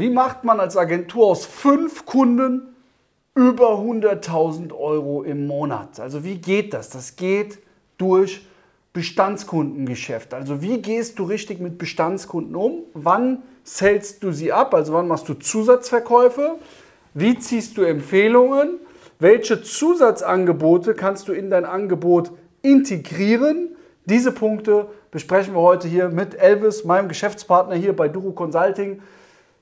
Wie macht man als Agentur aus fünf Kunden über 100.000 Euro im Monat? Also wie geht das? Das geht durch Bestandskundengeschäft. Also wie gehst du richtig mit Bestandskunden um? Wann zählst du sie ab? Also wann machst du Zusatzverkäufe? Wie ziehst du Empfehlungen? Welche Zusatzangebote kannst du in dein Angebot integrieren? Diese Punkte besprechen wir heute hier mit Elvis, meinem Geschäftspartner hier bei Duro Consulting.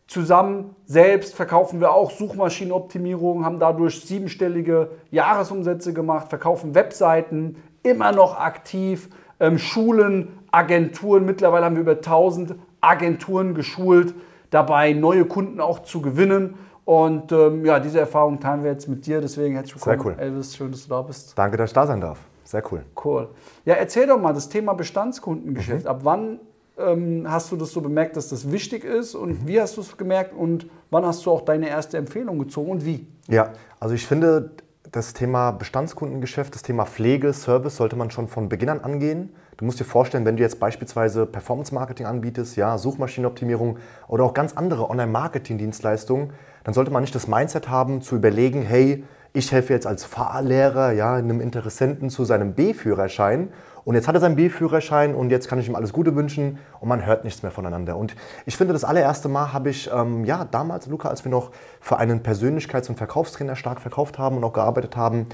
Zusammen selbst verkaufen wir auch Suchmaschinenoptimierung, haben dadurch siebenstellige Jahresumsätze gemacht, verkaufen Webseiten, immer noch aktiv, ähm, Schulen, Agenturen. Mittlerweile haben wir über 1000 Agenturen geschult, dabei neue Kunden auch zu gewinnen. Und ähm, ja, diese Erfahrung teilen wir jetzt mit dir. Deswegen herzlich willkommen, Sehr cool. Elvis. Schön, dass du da bist. Danke, dass ich da sein darf. Sehr cool. Cool. Ja, erzähl doch mal das Thema Bestandskundengeschäft. Mhm. Ab wann ähm, hast du das so bemerkt, dass das wichtig ist und mhm. wie hast du es gemerkt und wann hast du auch deine erste Empfehlung gezogen und wie? Ja, also ich finde, das Thema Bestandskundengeschäft, das Thema Pflege, Service sollte man schon von Beginn an angehen. Du musst dir vorstellen, wenn du jetzt beispielsweise Performance Marketing anbietest, ja, Suchmaschinenoptimierung oder auch ganz andere Online-Marketing-Dienstleistungen, dann sollte man nicht das Mindset haben, zu überlegen, hey, ich helfe jetzt als Fahrlehrer ja, einem Interessenten zu seinem B-Führerschein und jetzt hat er seinen B-Führerschein und jetzt kann ich ihm alles Gute wünschen und man hört nichts mehr voneinander. Und ich finde, das allererste Mal habe ich, ähm, ja, damals, Luca, als wir noch für einen Persönlichkeits- und Verkaufstrainer stark verkauft haben und auch gearbeitet haben,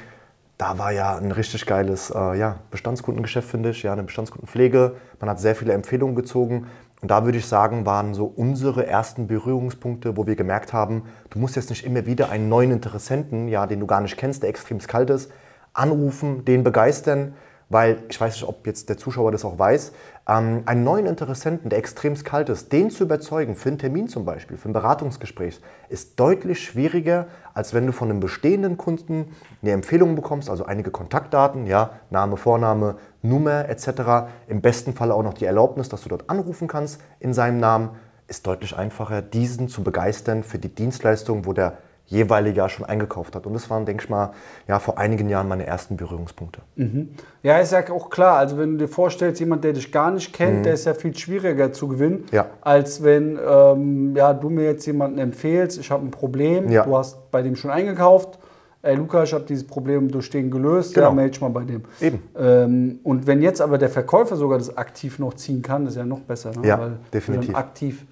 da war ja ein richtig geiles äh, ja, Bestandskundengeschäft, finde ich, ja, eine Bestandskundenpflege. Man hat sehr viele Empfehlungen gezogen und da würde ich sagen, waren so unsere ersten Berührungspunkte, wo wir gemerkt haben, du musst jetzt nicht immer wieder einen neuen Interessenten, ja, den du gar nicht kennst, der extrem kalt ist, anrufen, den begeistern, weil ich weiß nicht, ob jetzt der Zuschauer das auch weiß, ähm, einen neuen Interessenten, der extrem kalt ist, den zu überzeugen, für einen Termin zum Beispiel, für ein Beratungsgespräch, ist deutlich schwieriger, als wenn du von einem bestehenden Kunden eine Empfehlung bekommst, also einige Kontaktdaten, ja, Name, Vorname, Nummer etc. Im besten Fall auch noch die Erlaubnis, dass du dort anrufen kannst in seinem Namen, ist deutlich einfacher, diesen zu begeistern für die Dienstleistung, wo der jeweilige Jahr schon eingekauft hat. Und das waren, denke ich mal, ja, vor einigen Jahren meine ersten Berührungspunkte. Mhm. Ja, ist ja auch klar. Also wenn du dir vorstellst, jemand, der dich gar nicht kennt, mhm. der ist ja viel schwieriger zu gewinnen, ja. als wenn ähm, ja, du mir jetzt jemanden empfehlst, ich habe ein Problem, ja. du hast bei dem schon eingekauft. Ey, Luca, ich habe dieses Problem durch den gelöst, genau. ja, melde ich mal bei dem. Eben. Ähm, und wenn jetzt aber der Verkäufer sogar das aktiv noch ziehen kann, ist ja noch besser. Ne? Ja, Weil definitiv. Dann aktiv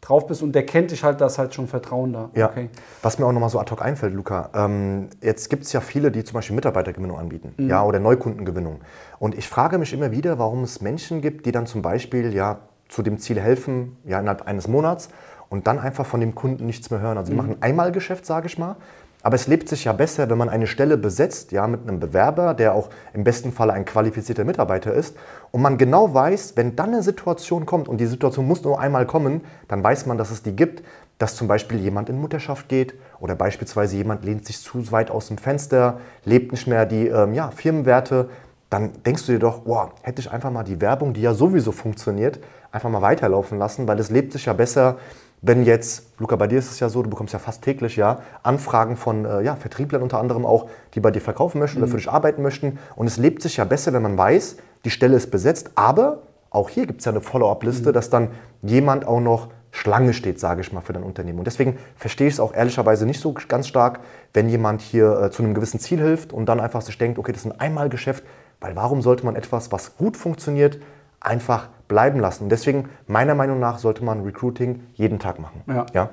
drauf bist und der kennt dich halt, da ist halt schon Vertrauen da. Ja. Okay. Was mir auch nochmal so ad hoc einfällt, Luca, ähm, jetzt gibt es ja viele, die zum Beispiel Mitarbeitergewinnung anbieten mhm. ja, oder Neukundengewinnung. Und ich frage mich immer wieder, warum es Menschen gibt, die dann zum Beispiel ja, zu dem Ziel helfen, ja, innerhalb eines Monats und dann einfach von dem Kunden nichts mehr hören. Also die mhm. machen einmal Geschäft, sage ich mal, aber es lebt sich ja besser, wenn man eine Stelle besetzt, ja, mit einem Bewerber, der auch im besten Fall ein qualifizierter Mitarbeiter ist, und man genau weiß, wenn dann eine Situation kommt, und die Situation muss nur einmal kommen, dann weiß man, dass es die gibt, dass zum Beispiel jemand in Mutterschaft geht oder beispielsweise jemand lehnt sich zu weit aus dem Fenster, lebt nicht mehr die ähm, ja, Firmenwerte, dann denkst du dir doch, boah, hätte ich einfach mal die Werbung, die ja sowieso funktioniert, einfach mal weiterlaufen lassen, weil es lebt sich ja besser, wenn jetzt, Luca, bei dir ist es ja so, du bekommst ja fast täglich ja Anfragen von äh, ja, Vertrieblern unter anderem auch, die bei dir verkaufen möchten mhm. oder für dich arbeiten möchten. Und es lebt sich ja besser, wenn man weiß, die Stelle ist besetzt. Aber auch hier gibt es ja eine Follow-up-Liste, mhm. dass dann jemand auch noch Schlange steht, sage ich mal, für dein Unternehmen. Und deswegen verstehe ich es auch ehrlicherweise nicht so ganz stark, wenn jemand hier äh, zu einem gewissen Ziel hilft und dann einfach sich denkt, okay, das ist ein Einmalgeschäft, weil warum sollte man etwas, was gut funktioniert, einfach bleiben lassen. Deswegen, meiner Meinung nach, sollte man Recruiting jeden Tag machen. Ja. ja?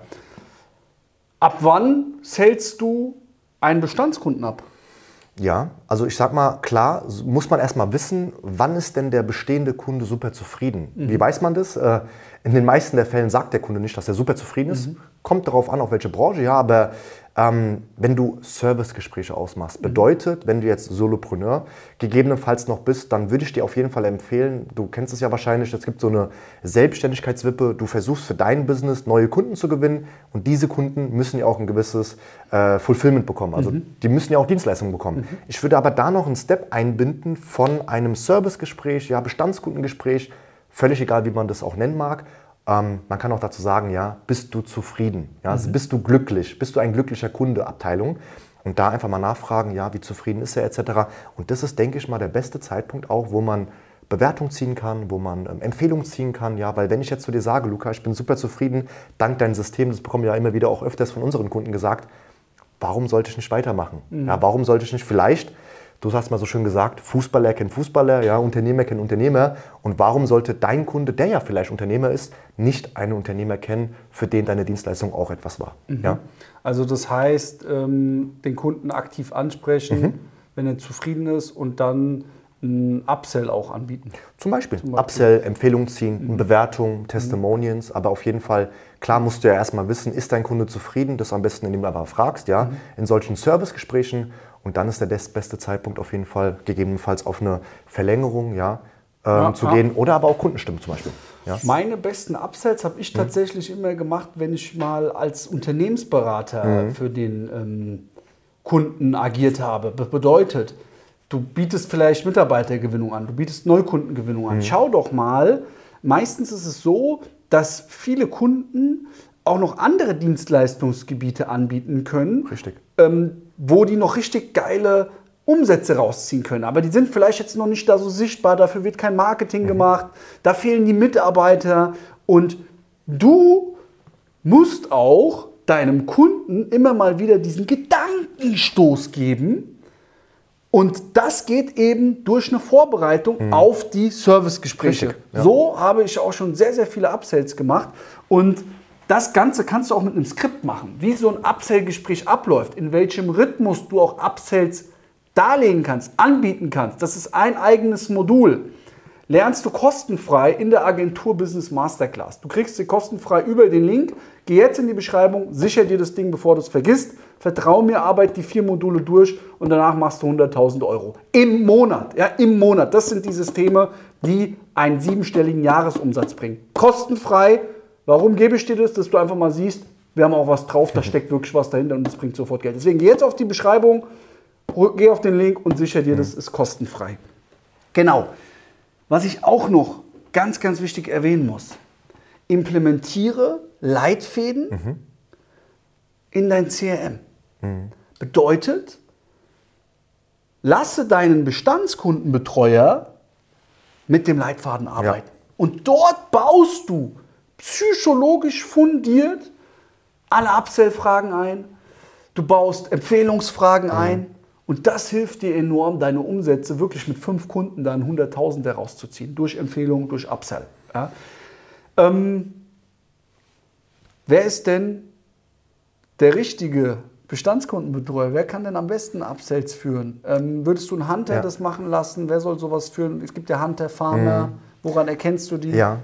Ab wann zählst du einen Bestandskunden ab? Ja, also ich sag mal, klar, muss man erstmal wissen, wann ist denn der bestehende Kunde super zufrieden? Mhm. Wie weiß man das? Äh, in den meisten der Fällen sagt der Kunde nicht, dass er super zufrieden ist. Mhm. Kommt darauf an, auf welche Branche, ja, aber ähm, wenn du Servicegespräche ausmachst, bedeutet, wenn du jetzt Solopreneur gegebenenfalls noch bist, dann würde ich dir auf jeden Fall empfehlen, du kennst es ja wahrscheinlich, es gibt so eine Selbstständigkeitswippe, du versuchst für dein Business neue Kunden zu gewinnen und diese Kunden müssen ja auch ein gewisses äh, Fulfillment bekommen, also mhm. die müssen ja auch Dienstleistungen bekommen. Mhm. Ich würde aber da noch einen Step einbinden von einem Servicegespräch, ja, Bestandskundengespräch, völlig egal, wie man das auch nennen mag, ähm, man kann auch dazu sagen, ja, bist du zufrieden? Ja, also mhm. bist du glücklich? Bist du ein glücklicher Kunde? Abteilung. Und da einfach mal nachfragen, ja, wie zufrieden ist er etc. Und das ist, denke ich mal, der beste Zeitpunkt auch, wo man Bewertung ziehen kann, wo man ähm, Empfehlungen ziehen kann. Ja, weil wenn ich jetzt zu dir sage, Luca, ich bin super zufrieden, dank deinem System, das bekommen wir ja immer wieder auch öfters von unseren Kunden gesagt, warum sollte ich nicht weitermachen? Mhm. Ja, warum sollte ich nicht vielleicht Du hast mal so schön gesagt, Fußballer kennen Fußballer, ja, Unternehmer kennen Unternehmer. Und warum sollte dein Kunde, der ja vielleicht Unternehmer ist, nicht einen Unternehmer kennen, für den deine Dienstleistung auch etwas war? Mhm. Ja? Also das heißt, ähm, den Kunden aktiv ansprechen, mhm. wenn er zufrieden ist und dann ein Upsell auch anbieten. Zum Beispiel, Zum Beispiel. Upsell, Empfehlungen ziehen, mhm. Bewertungen, Testimonials, aber auf jeden Fall, klar musst du ja erstmal wissen, ist dein Kunde zufrieden, das am besten, indem du aber fragst, ja, mhm. in solchen Servicegesprächen und dann ist der beste Zeitpunkt auf jeden Fall gegebenenfalls auf eine Verlängerung ja, ähm, ja zu gehen oder aber auch Kundenstimmen zum Beispiel. Ja. Meine besten Upsells habe ich mhm. tatsächlich mhm. immer gemacht, wenn ich mal als Unternehmensberater mhm. für den ähm, Kunden agiert habe. Das bedeutet, du bietest vielleicht Mitarbeitergewinnung an, du bietest Neukundengewinnung an. Mhm. Schau doch mal, meistens ist es so, dass viele Kunden auch noch andere Dienstleistungsgebiete anbieten können. Richtig. Ähm, wo die noch richtig geile Umsätze rausziehen können. Aber die sind vielleicht jetzt noch nicht da so sichtbar, dafür wird kein Marketing mhm. gemacht, da fehlen die Mitarbeiter und du musst auch deinem Kunden immer mal wieder diesen Gedankenstoß geben. Und das geht eben durch eine Vorbereitung mhm. auf die Servicegespräche. Ja. So habe ich auch schon sehr, sehr viele Upsells gemacht. Und das Ganze kannst du auch mit einem Skript machen, wie so ein Upsell-Gespräch abläuft, in welchem Rhythmus du auch Upsells darlegen kannst, anbieten kannst. Das ist ein eigenes Modul. Lernst du kostenfrei in der Agentur Business Masterclass. Du kriegst sie kostenfrei über den Link. Geh jetzt in die Beschreibung, sicher dir das Ding, bevor du es vergisst. Vertrau mir, arbeite die vier Module durch und danach machst du 100.000 Euro. Im Monat, ja, im Monat. Das sind die Systeme, die einen siebenstelligen Jahresumsatz bringen. Kostenfrei, Warum gebe ich dir das? Dass du einfach mal siehst, wir haben auch was drauf, da steckt wirklich was dahinter und das bringt sofort Geld. Deswegen geh jetzt auf die Beschreibung, geh auf den Link und sicher dir, das ist kostenfrei. Genau. Was ich auch noch ganz, ganz wichtig erwähnen muss, implementiere Leitfäden mhm. in dein CRM. Mhm. Bedeutet, lasse deinen Bestandskundenbetreuer mit dem Leitfaden arbeiten. Ja. Und dort baust du psychologisch fundiert alle Upsell-Fragen ein. Du baust Empfehlungsfragen mhm. ein. Und das hilft dir enorm, deine Umsätze wirklich mit fünf Kunden dann 100.000 herauszuziehen. Durch Empfehlung, durch Upsell. Ja. Ähm, wer ist denn der richtige Bestandskundenbetreuer? Wer kann denn am besten Upsells führen? Ähm, würdest du einen Hunter ja. das machen lassen? Wer soll sowas führen? Es gibt ja Hunter, Farmer. Mhm. Woran erkennst du die? Ja,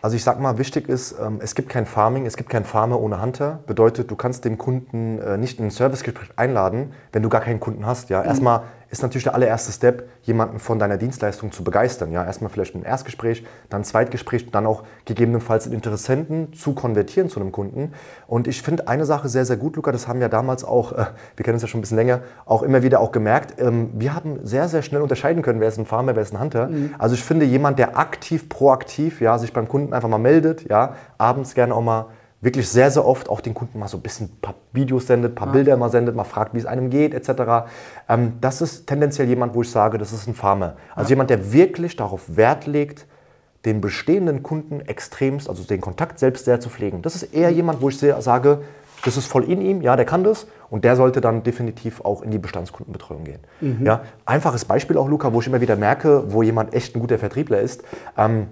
also ich sag mal, wichtig ist, ähm, es gibt kein Farming, es gibt kein Farmer ohne Hunter. Bedeutet, du kannst den Kunden äh, nicht in ein Servicegespräch einladen, wenn du gar keinen Kunden hast. Ja? Mhm. Erstmal ist natürlich der allererste Step, jemanden von deiner Dienstleistung zu begeistern. Ja, erstmal vielleicht ein Erstgespräch, dann ein Zweitgespräch, dann auch gegebenenfalls einen Interessenten zu konvertieren zu einem Kunden. Und ich finde eine Sache sehr, sehr gut, Luca, das haben wir damals auch, äh, wir kennen uns ja schon ein bisschen länger, auch immer wieder auch gemerkt. Ähm, wir haben sehr, sehr schnell unterscheiden können, wer ist ein Farmer, wer ist ein Hunter. Mhm. Also ich finde jemand, der aktiv, proaktiv, ja, sich beim Kunden einfach mal meldet, ja, abends gerne auch mal wirklich sehr, sehr oft auch den Kunden mal so ein bisschen ein paar Videos sendet, ein paar ja. Bilder mal sendet, mal fragt, wie es einem geht, etc. Ähm, das ist tendenziell jemand, wo ich sage, das ist ein Farmer. Also ja. jemand, der wirklich darauf Wert legt, den bestehenden Kunden extremst, also den Kontakt selbst sehr zu pflegen. Das ist eher jemand, wo ich sehr sage, das ist voll in ihm, ja, der kann das und der sollte dann definitiv auch in die Bestandskundenbetreuung gehen. Mhm. Ja, einfaches Beispiel auch, Luca, wo ich immer wieder merke, wo jemand echt ein guter Vertriebler ist. Ähm,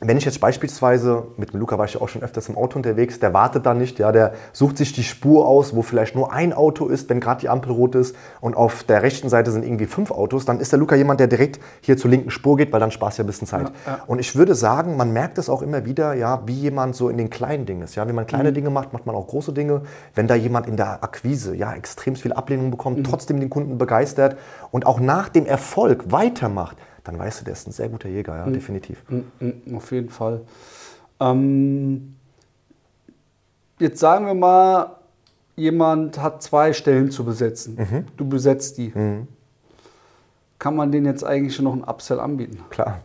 wenn ich jetzt beispielsweise, mit dem Luca war ich ja auch schon öfters im Auto unterwegs, der wartet da nicht, ja, der sucht sich die Spur aus, wo vielleicht nur ein Auto ist, wenn gerade die Ampel rot ist und auf der rechten Seite sind irgendwie fünf Autos, dann ist der Luca jemand, der direkt hier zur linken Spur geht, weil dann sparst du ja ein bisschen Zeit. Ja, ja. Und ich würde sagen, man merkt es auch immer wieder, ja, wie jemand so in den kleinen Dingen ist. Ja, wenn man kleine mhm. Dinge macht, macht man auch große Dinge. Wenn da jemand in der Akquise ja extrem viel Ablehnung bekommt, mhm. trotzdem den Kunden begeistert und auch nach dem Erfolg weitermacht, dann weißt du, der ist ein sehr guter Jäger, ja, mhm. definitiv. Mhm. Auf jeden Fall. Ähm, jetzt sagen wir mal, jemand hat zwei Stellen zu besetzen. Mhm. Du besetzt die. Mhm. Kann man denen jetzt eigentlich schon noch ein Upsell anbieten? Klar.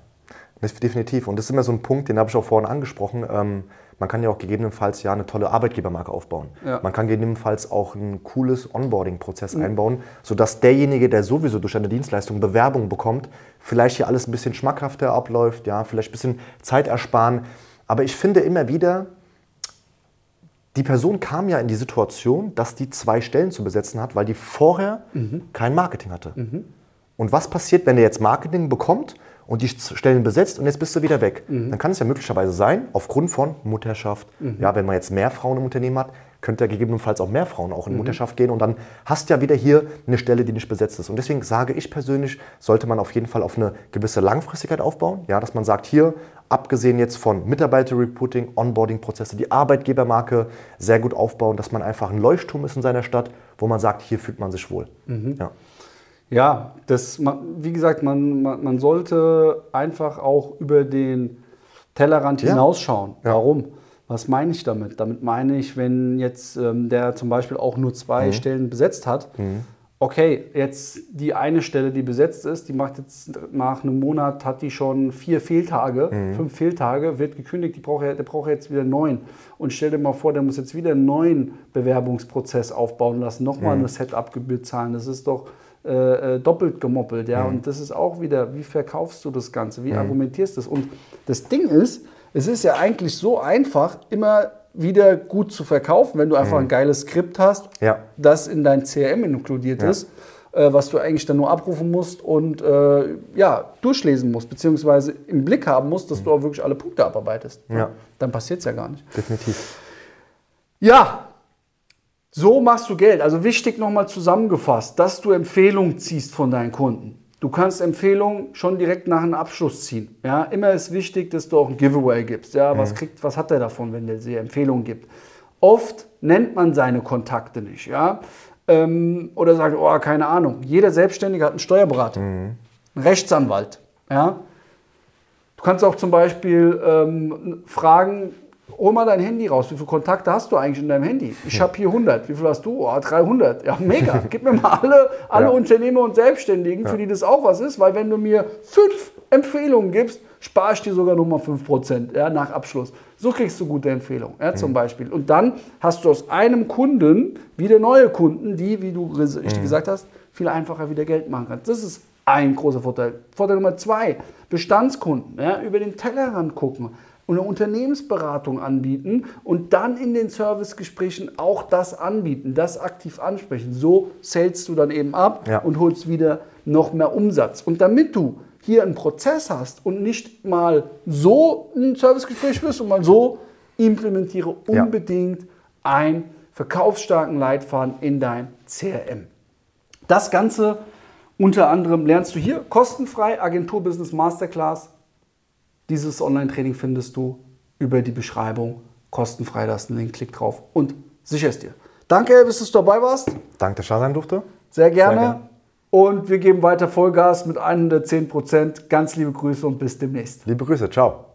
Definitiv. Und das ist immer so ein Punkt, den habe ich auch vorhin angesprochen. Ähm, man kann ja auch gegebenenfalls ja eine tolle Arbeitgebermarke aufbauen. Ja. Man kann gegebenenfalls auch ein cooles Onboarding-Prozess mhm. einbauen, sodass derjenige, der sowieso durch eine Dienstleistung Bewerbung bekommt, vielleicht hier alles ein bisschen schmackhafter abläuft, ja, vielleicht ein bisschen Zeit ersparen. Aber ich finde immer wieder, die Person kam ja in die Situation, dass die zwei Stellen zu besetzen hat, weil die vorher mhm. kein Marketing hatte. Mhm. Und was passiert, wenn er jetzt Marketing bekommt und die Stellen besetzt und jetzt bist du wieder weg? Mhm. Dann kann es ja möglicherweise sein, aufgrund von Mutterschaft, mhm. ja, wenn man jetzt mehr Frauen im Unternehmen hat, könnte ja gegebenenfalls auch mehr Frauen auch in mhm. Mutterschaft gehen und dann hast du ja wieder hier eine Stelle, die nicht besetzt ist. Und deswegen sage ich persönlich, sollte man auf jeden Fall auf eine gewisse Langfristigkeit aufbauen, ja, dass man sagt, hier, abgesehen jetzt von Mitarbeiter-Recruiting, Onboarding-Prozesse, die Arbeitgebermarke sehr gut aufbauen, dass man einfach ein Leuchtturm ist in seiner Stadt, wo man sagt, hier fühlt man sich wohl. Mhm. Ja. Ja, das, wie gesagt, man, man, man, sollte einfach auch über den Tellerrand ja. hinausschauen. Ja. Warum? Was meine ich damit? Damit meine ich, wenn jetzt ähm, der zum Beispiel auch nur zwei mhm. Stellen besetzt hat, mhm okay, jetzt die eine Stelle, die besetzt ist, die macht jetzt nach einem Monat, hat die schon vier Fehltage, mhm. fünf Fehltage, wird gekündigt, die braucht, der braucht jetzt wieder neun. Und stell dir mal vor, der muss jetzt wieder einen neuen Bewerbungsprozess aufbauen lassen, nochmal mhm. eine Setup-Gebühr zahlen. Das ist doch äh, äh, doppelt gemoppelt. Ja? Mhm. Und das ist auch wieder, wie verkaufst du das Ganze, wie mhm. argumentierst du das? Und das Ding ist, es ist ja eigentlich so einfach, immer wieder gut zu verkaufen, wenn du einfach mhm. ein geiles Skript hast, ja. das in dein CRM inkludiert ja. ist, äh, was du eigentlich dann nur abrufen musst und äh, ja, durchlesen musst, beziehungsweise im Blick haben musst, dass mhm. du auch wirklich alle Punkte abarbeitest. Ja. Dann passiert es ja gar nicht. Definitiv. Ja, so machst du Geld. Also wichtig nochmal zusammengefasst, dass du Empfehlungen ziehst von deinen Kunden. Du kannst Empfehlungen schon direkt nach einem Abschluss ziehen. Ja, immer ist wichtig, dass du auch ein Giveaway gibst. Ja, was, mhm. kriegt, was hat er davon, wenn der dir Empfehlungen gibt? Oft nennt man seine Kontakte nicht. Ja? Ähm, oder sagt, oh, keine Ahnung. Jeder Selbstständige hat einen Steuerberater, mhm. einen Rechtsanwalt. Ja? Du kannst auch zum Beispiel ähm, fragen, hol mal dein Handy raus. Wie viele Kontakte hast du eigentlich in deinem Handy? Ich habe hier 100. Wie viel hast du? Oh, 300. Ja, mega. Gib mir mal alle, alle ja. Unternehmer und Selbstständigen, für die das auch was ist, weil wenn du mir fünf Empfehlungen gibst, spare ich dir sogar nochmal 5% ja, nach Abschluss. So kriegst du gute Empfehlungen ja, zum mhm. Beispiel. Und dann hast du aus einem Kunden wieder neue Kunden, die, wie du richtig mhm. gesagt hast, viel einfacher wieder Geld machen kannst. Das ist ein großer Vorteil. Vorteil Nummer zwei, Bestandskunden, ja, über den Tellerrand gucken und eine Unternehmensberatung anbieten und dann in den Servicegesprächen auch das anbieten, das aktiv ansprechen. So zählst du dann eben ab ja. und holst wieder noch mehr Umsatz. Und damit du hier einen Prozess hast und nicht mal so ein Servicegespräch wirst und mal so, implementiere unbedingt ja. einen verkaufsstarken Leitfaden in dein CRM. Das Ganze unter anderem lernst du hier kostenfrei Agentur Business Masterclass dieses Online-Training findest du über die Beschreibung kostenfrei. Da hast einen Link, klick drauf und sicher es dir. Danke, dass du dabei warst. Danke, dass ich da sein durfte. Sehr gerne. Sehr gerne. Und wir geben weiter Vollgas mit 110 Prozent. Ganz liebe Grüße und bis demnächst. Liebe Grüße, ciao.